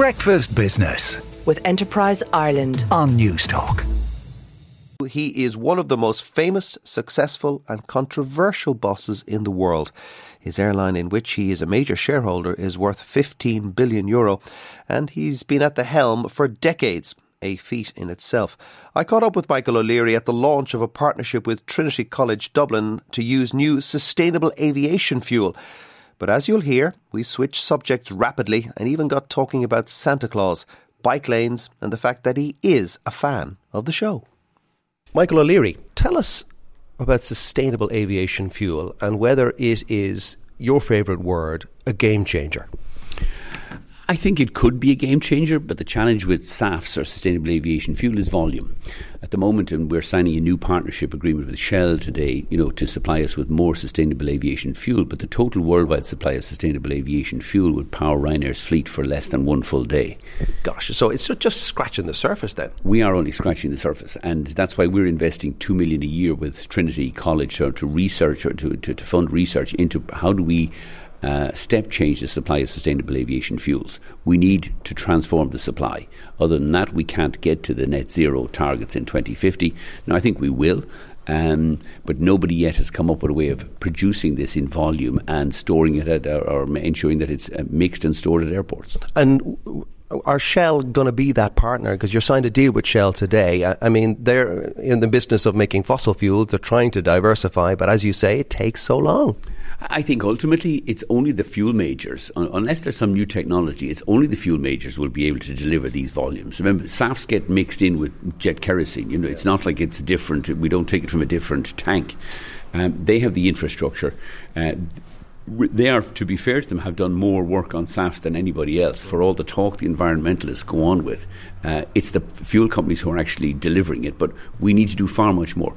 Breakfast Business with Enterprise Ireland on Newstalk. He is one of the most famous, successful, and controversial bosses in the world. His airline, in which he is a major shareholder, is worth 15 billion euro, and he's been at the helm for decades. A feat in itself. I caught up with Michael O'Leary at the launch of a partnership with Trinity College Dublin to use new sustainable aviation fuel. But as you'll hear, we switched subjects rapidly and even got talking about Santa Claus, bike lanes, and the fact that he is a fan of the show. Michael O'Leary, tell us about sustainable aviation fuel and whether it is your favourite word, a game changer. I think it could be a game changer, but the challenge with SAFs or sustainable aviation fuel is volume. At the moment, and we're signing a new partnership agreement with Shell today, you know, to supply us with more sustainable aviation fuel. But the total worldwide supply of sustainable aviation fuel would power Ryanair's fleet for less than one full day. Gosh, so it's just scratching the surface then. We are only scratching the surface, and that's why we're investing two million a year with Trinity College to research or to, to, to fund research into how do we uh, step change the supply of sustainable aviation fuels. We need to transform the supply. Other than that, we can't get to the net zero targets in 2050. Now, I think we will. Um, but nobody yet has come up with a way of producing this in volume and storing it at, or, or ensuring that it's uh, mixed and stored at airports. And are Shell going to be that partner? Because you're signed a deal with Shell today. I, I, mean, they're in the business of making fossil fuels. They're trying to diversify, but as you say, it takes so long. I think ultimately it's only the fuel majors, unless there's some new technology, it's only the fuel majors will be able to deliver these volumes. Remember, SAFs get mixed in with jet kerosene. You know, it's not like it's different. We don't take it from a different tank. Um, they have the infrastructure. Uh, they are, to be fair to them, have done more work on SAFs than anybody else. For all the talk the environmentalists go on with, uh, it's the fuel companies who are actually delivering it. But we need to do far much more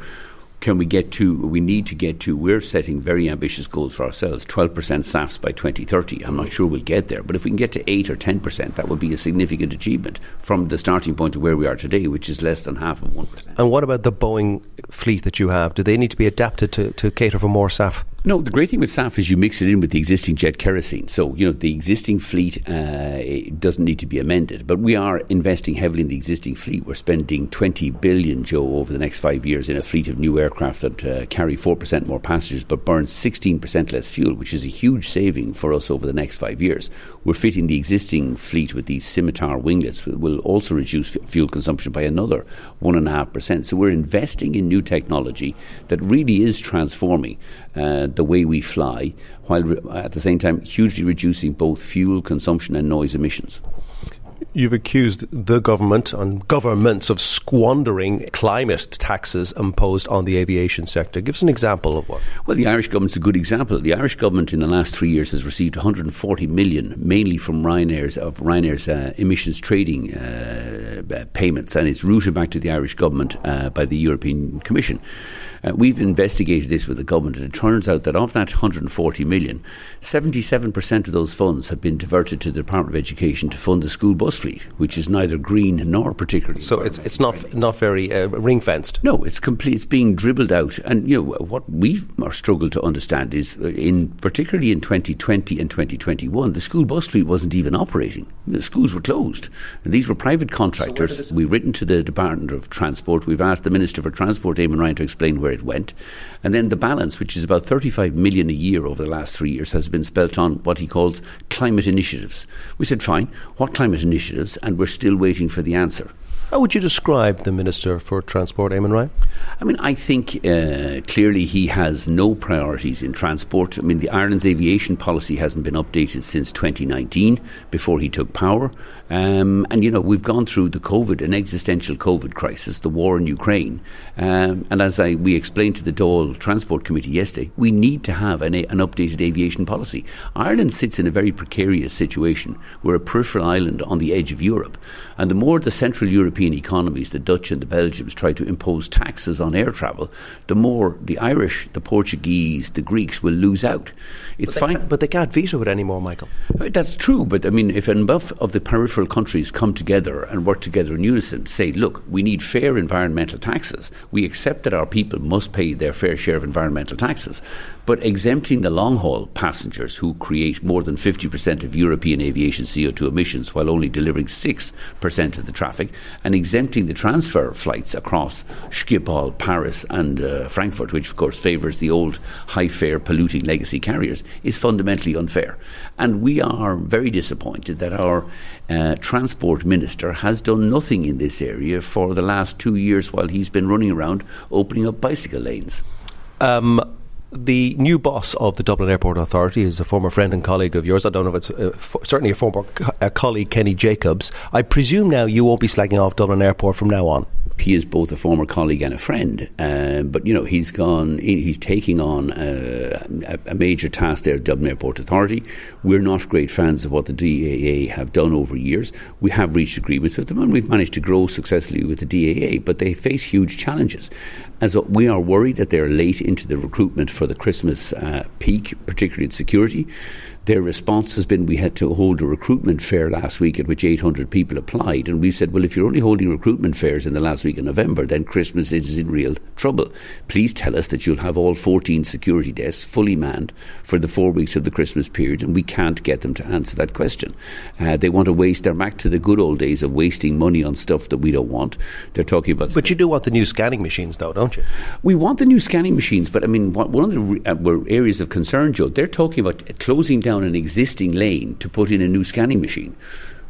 can we get to, we need to get to, we're setting very ambitious goals for ourselves 12% SAFs by 2030. I'm not sure we'll get there, but if we can get to 8 or 10%, that would be a significant achievement from the starting point of where we are today, which is less than half of 1%. And what about the Boeing fleet that you have? Do they need to be adapted to, to cater for more SAF? No, the great thing with SAF is you mix it in with the existing jet kerosene. So, you know, the existing fleet uh, doesn't need to be amended. But we are investing heavily in the existing fleet. We're spending 20 billion, Joe, over the next five years in a fleet of new aircraft that uh, carry 4% more passengers but burn 16% less fuel, which is a huge saving for us over the next five years. We're fitting the existing fleet with these scimitar winglets, which will also reduce f- fuel consumption by another 1.5%. So we're investing in new technology that really is transforming uh, the way we fly, while re- at the same time hugely reducing both fuel consumption and noise emissions. You've accused the government and governments of squandering climate taxes imposed on the aviation sector. Give us an example of what. Well, the Irish government's a good example. The Irish government in the last three years has received 140 million, mainly from Ryanair's of Ryanair's uh, emissions trading uh, payments, and it's routed back to the Irish government uh, by the European Commission. Uh, we've investigated this with the government, and it turns out that of that 140 million, 77% of those funds have been diverted to the Department of Education to fund the school bus fleet, which is neither green nor particularly. So it's it's not not very uh, ring fenced. No, it's complete. It's being dribbled out, and you know what we are struggled to understand is uh, in particularly in 2020 and 2021, the school bus fleet wasn't even operating. The schools were closed, and these were private contractors. So We've written to the Department of Transport. We've asked the Minister for Transport, Eamon Ryan, to explain where it went. And then the balance, which is about 35 million a year over the last three years, has been spelt on what he calls climate initiatives. We said, fine, what climate initiatives? And we're still waiting for the answer. How would you describe the Minister for Transport, Eamon Ryan? I mean, I think uh, clearly he has no priorities in transport. I mean, the Ireland's aviation policy hasn't been updated since 2019, before he took power. Um, and, you know, we've gone through the COVID, an existential COVID crisis, the war in Ukraine. Um, and as I, we explained to the Dáil Transport Committee yesterday, we need to have an, an updated aviation policy. Ireland sits in a very precarious situation. We're a peripheral island on the edge of Europe. And the more the Central European economies, the Dutch and the Belgians, try to impose taxes on air travel, the more the Irish, the Portuguese, the Greeks will lose out. It's but fine. But they can't veto it anymore, Michael. Uh, that's true, but I mean, if enough of the peripheral countries come together and work together in unison, say, look, we need fair environmental taxes. We accept that our people must pay their fair share of environmental taxes, but exempting the long haul passengers who create more than 50% of European aviation CO2 emissions while only delivering 6% of the traffic, and exempting the transfer flights across Schiphol, Paris, and uh, Frankfurt, which of course favours the old high fare polluting legacy carriers, is fundamentally unfair. And we are very disappointed that our uh, transport minister has done nothing in this area for the last two years while he's been running around opening up bicycle lanes. Um, the new boss of the Dublin Airport Authority is a former friend and colleague of yours. I don't know if it's uh, f- certainly a former co- a colleague, Kenny Jacobs. I presume now you won't be slagging off Dublin Airport from now on. He is both a former colleague and a friend, uh, but you know he's gone. He's taking on uh, a, a, major task there at Dublin Airport Authority. We're not great fans of what the DAA have done over years. We have reached agreements with them, and we've managed to grow successfully with the DAA. But they face huge challenges, as we are worried that they're late into the recruitment for the Christmas uh, peak, particularly in security. Their response has been we had to hold a recruitment fair last week at which 800 people applied. And we said, well, if you're only holding recruitment fairs in the last week of November, then Christmas is in real trouble. Please tell us that you'll have all 14 security desks fully manned for the four weeks of the Christmas period. And we can't get them to answer that question. Uh, they want to waste, they're back to the good old days of wasting money on stuff that we don't want. They're talking about. But you do want the new scanning machines, though, don't you? We want the new scanning machines, but I mean, one of the uh, areas of concern, Joe, they're talking about closing down an existing lane to put in a new scanning machine.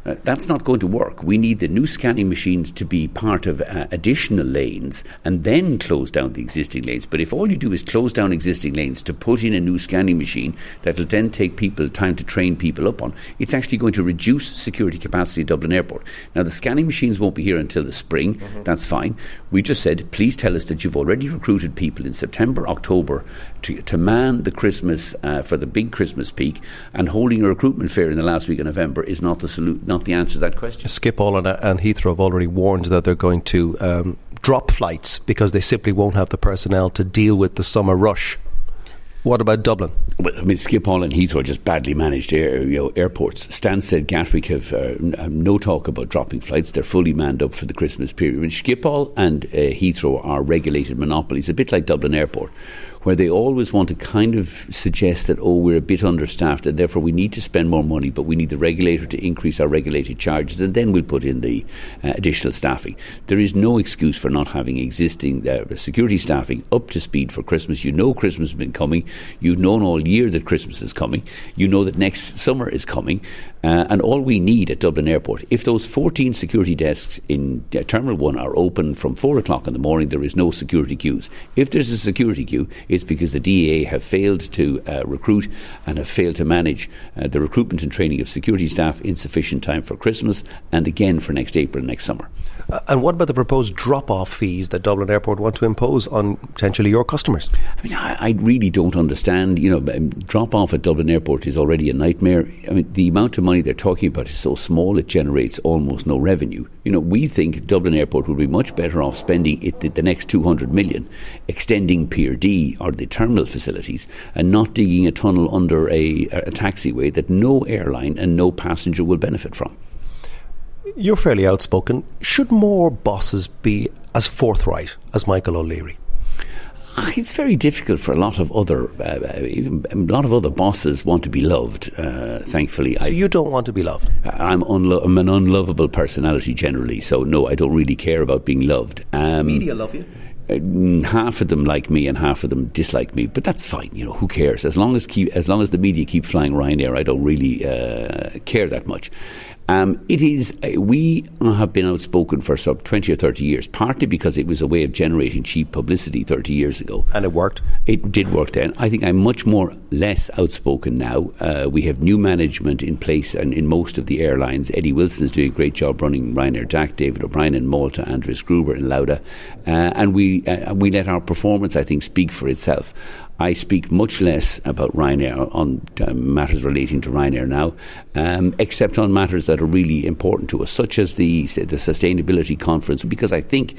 Uh, that's not going to work. We need the new scanning machines to be part of uh, additional lanes and then close down the existing lanes. But if all you do is close down existing lanes to put in a new scanning machine that'll then take people time to train people up on, it's actually going to reduce security capacity at Dublin Airport. Now, the scanning machines won't be here until the spring. Mm-hmm. That's fine. We just said, please tell us that you've already recruited people in September, October to, to man the Christmas uh, for the big Christmas peak, and holding a recruitment fair in the last week of November is not the solution not the answer to that question. Schiphol and, and Heathrow have already warned that they're going to um, drop flights because they simply won't have the personnel to deal with the summer rush. What about Dublin? Well, I mean, Schiphol and Heathrow are just badly managed air, you know, airports. Stansted, Gatwick have uh, no talk about dropping flights. They're fully manned up for the Christmas period. I mean, Schiphol and uh, Heathrow are regulated monopolies, a bit like Dublin Airport where they always want to kind of suggest that, oh, we're a bit understaffed and therefore we need to spend more money, but we need the regulator to increase our regulated charges and then we'll put in the uh, additional staffing. There is no excuse for not having existing uh, security staffing up to speed for Christmas. You know Christmas has been coming. You've known all year that Christmas is coming. You know that next summer is coming. Uh, and all we need at Dublin Airport, if those 14 security desks in uh, Terminal 1 are open from 4 o'clock in the morning, there is no security queues. If there's a security queue, it's because the DAA have failed to uh, recruit and have failed to manage uh, the recruitment and training of security staff in sufficient time for Christmas and again for next April and next summer. Uh, and what about the proposed drop off fees that Dublin Airport want to impose on potentially your customers? I mean, I, I really don't understand. You know, um, drop off at Dublin Airport is already a nightmare. I mean, the amount of money they're talking about is so small it generates almost no revenue. You know, we think Dublin Airport would be much better off spending it, the, the next 200 million extending Pier D or the terminal facilities and not digging a tunnel under a, a taxiway that no airline and no passenger will benefit from. You're fairly outspoken. Should more bosses be as forthright as Michael O'Leary? Ah, it's very difficult for a lot of other uh, a lot of other bosses want to be loved. Uh, thankfully, so I, you don't want to be loved. I'm, unlo- I'm, an unlovable personality generally, so no, I don't really care about being loved. Um, Media love you. Uh, half of them like me and half of them dislike me, but that's fine. You know, who cares? As long as keep, as long as the media keep flying Ryanair, I don't really uh, care that much. Um, it is, uh, we have been outspoken for some 20 or 30 years, partly because it was a way of generating cheap publicity 30 years ago. And it worked? It did work then. I think I'm much more less outspoken now. Uh, we have new management in place and in most of the airlines. Eddie Wilson is doing a great job running Ryanair DAC, David O'Brien in Malta, Andreas Gruber in Lauda. Uh, and we, uh, we let our performance, I think, speak for itself. I speak much less about Ryanair on uh, matters relating to Ryanair now, um, except on matters that are really important to us, such as the the sustainability conference, because I think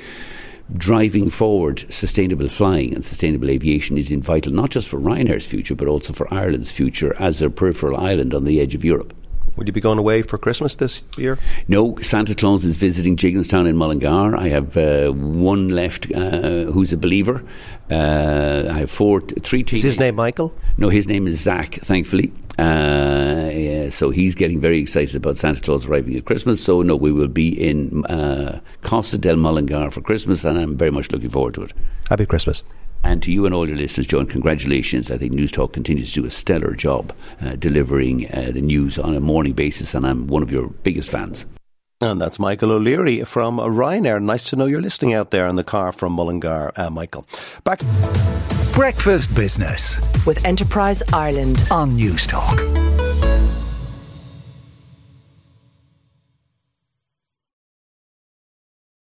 driving forward sustainable flying and sustainable aviation is vital not just for Ryanair's future but also for Ireland's future as a peripheral island on the edge of Europe. Will you be going away for Christmas this year? No, Santa Claus is visiting Gigginstown in Mullingar. I have uh, one left uh, who's a believer. Uh, I have four, three. Is his name Michael? No, his name is Zach. Thankfully, uh, yeah, so he's getting very excited about Santa Claus arriving at Christmas. So no, we will be in uh, Costa del Mullingar for Christmas, and I'm very much looking forward to it. Happy Christmas. And to you and all your listeners, John, congratulations. I think Newstalk continues to do a stellar job uh, delivering uh, the news on a morning basis, and I'm one of your biggest fans. And that's Michael O'Leary from Ryanair. Nice to know you're listening out there in the car from Mullingar, uh, Michael. Back. Breakfast Business with Enterprise Ireland on Newstalk.